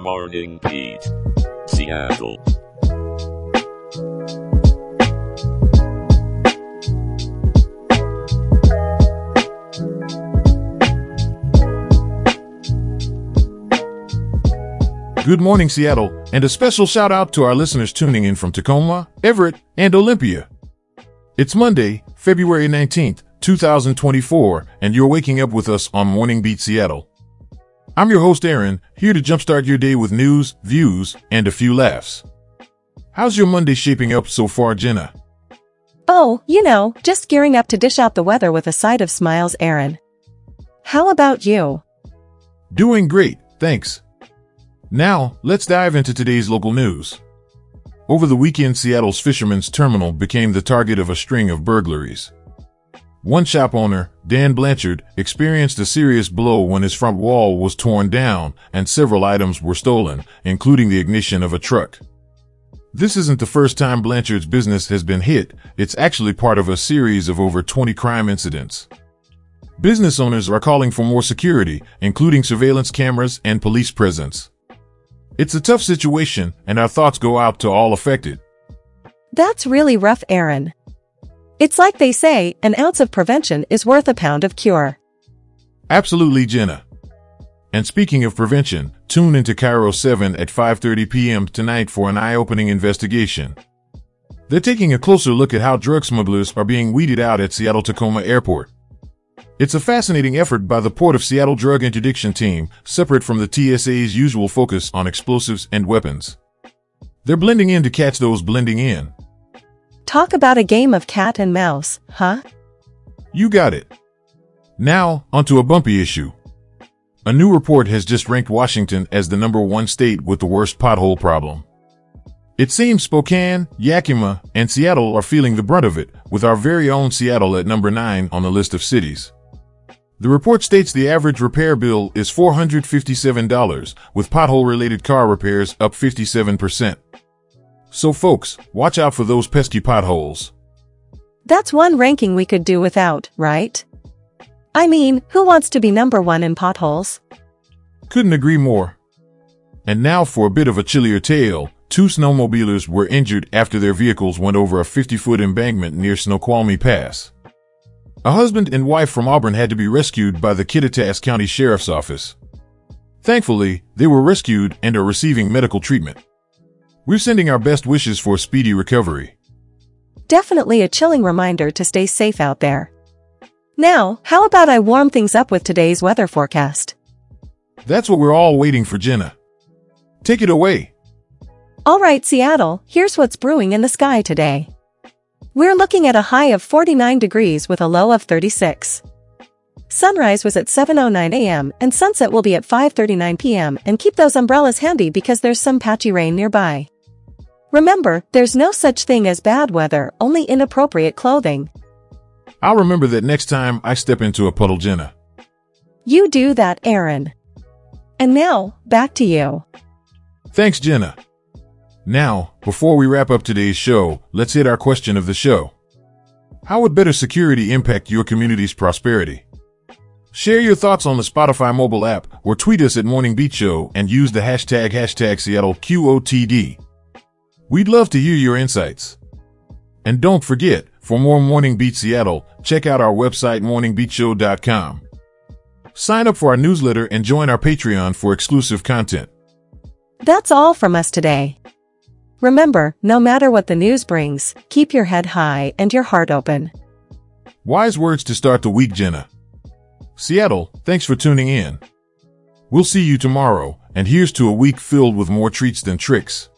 Morning Beat. Seattle. Good morning, Seattle, and a special shout out to our listeners tuning in from Tacoma, Everett, and Olympia. It's Monday, February 19th, 2024, and you're waking up with us on Morning Beat Seattle. I'm your host, Aaron, here to jumpstart your day with news, views, and a few laughs. How's your Monday shaping up so far, Jenna? Oh, you know, just gearing up to dish out the weather with a side of smiles, Aaron. How about you? Doing great, thanks. Now, let's dive into today's local news. Over the weekend, Seattle's Fishermen's Terminal became the target of a string of burglaries. One shop owner, Dan Blanchard, experienced a serious blow when his front wall was torn down and several items were stolen, including the ignition of a truck. This isn't the first time Blanchard's business has been hit, it's actually part of a series of over 20 crime incidents. Business owners are calling for more security, including surveillance cameras and police presence. It's a tough situation, and our thoughts go out to all affected. That's really rough, Aaron. It's like they say, an ounce of prevention is worth a pound of cure. Absolutely, Jenna. And speaking of prevention, tune into KIRO 7 at 5:30 p.m. tonight for an eye-opening investigation. They're taking a closer look at how drug smugglers are being weeded out at Seattle Tacoma Airport. It's a fascinating effort by the Port of Seattle Drug Interdiction Team, separate from the TSA's usual focus on explosives and weapons. They're blending in to catch those blending in. Talk about a game of cat and mouse, huh? You got it. Now, onto a bumpy issue. A new report has just ranked Washington as the number one state with the worst pothole problem. It seems Spokane, Yakima, and Seattle are feeling the brunt of it, with our very own Seattle at number 9 on the list of cities. The report states the average repair bill is $457, with pothole related car repairs up 57%. So, folks, watch out for those pesky potholes. That's one ranking we could do without, right? I mean, who wants to be number one in potholes? Couldn't agree more. And now for a bit of a chillier tale. Two snowmobilers were injured after their vehicles went over a 50 foot embankment near Snoqualmie Pass. A husband and wife from Auburn had to be rescued by the Kittitas County Sheriff's Office. Thankfully, they were rescued and are receiving medical treatment. We're sending our best wishes for a speedy recovery. Definitely a chilling reminder to stay safe out there. Now, how about I warm things up with today's weather forecast? That's what we're all waiting for, Jenna. Take it away. Alright, Seattle, here's what's brewing in the sky today. We're looking at a high of 49 degrees with a low of 36. Sunrise was at 7.09 a.m. and sunset will be at 5.39 p.m. and keep those umbrellas handy because there's some patchy rain nearby. Remember, there's no such thing as bad weather, only inappropriate clothing. I'll remember that next time I step into a puddle, Jenna. You do that, Aaron. And now, back to you. Thanks, Jenna. Now, before we wrap up today's show, let's hit our question of the show. How would better security impact your community's prosperity? Share your thoughts on the Spotify mobile app or tweet us at Morning Beat Show and use the hashtag hashtag Seattle QOTD. We'd love to hear your insights. And don't forget, for more Morning Beat Seattle, check out our website morningbeatshow.com. Sign up for our newsletter and join our Patreon for exclusive content. That's all from us today. Remember, no matter what the news brings, keep your head high and your heart open. Wise words to start the week, Jenna. Seattle, thanks for tuning in. We'll see you tomorrow, and here's to a week filled with more treats than tricks.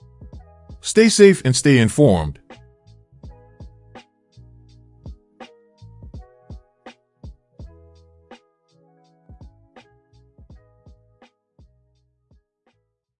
Stay safe and stay informed,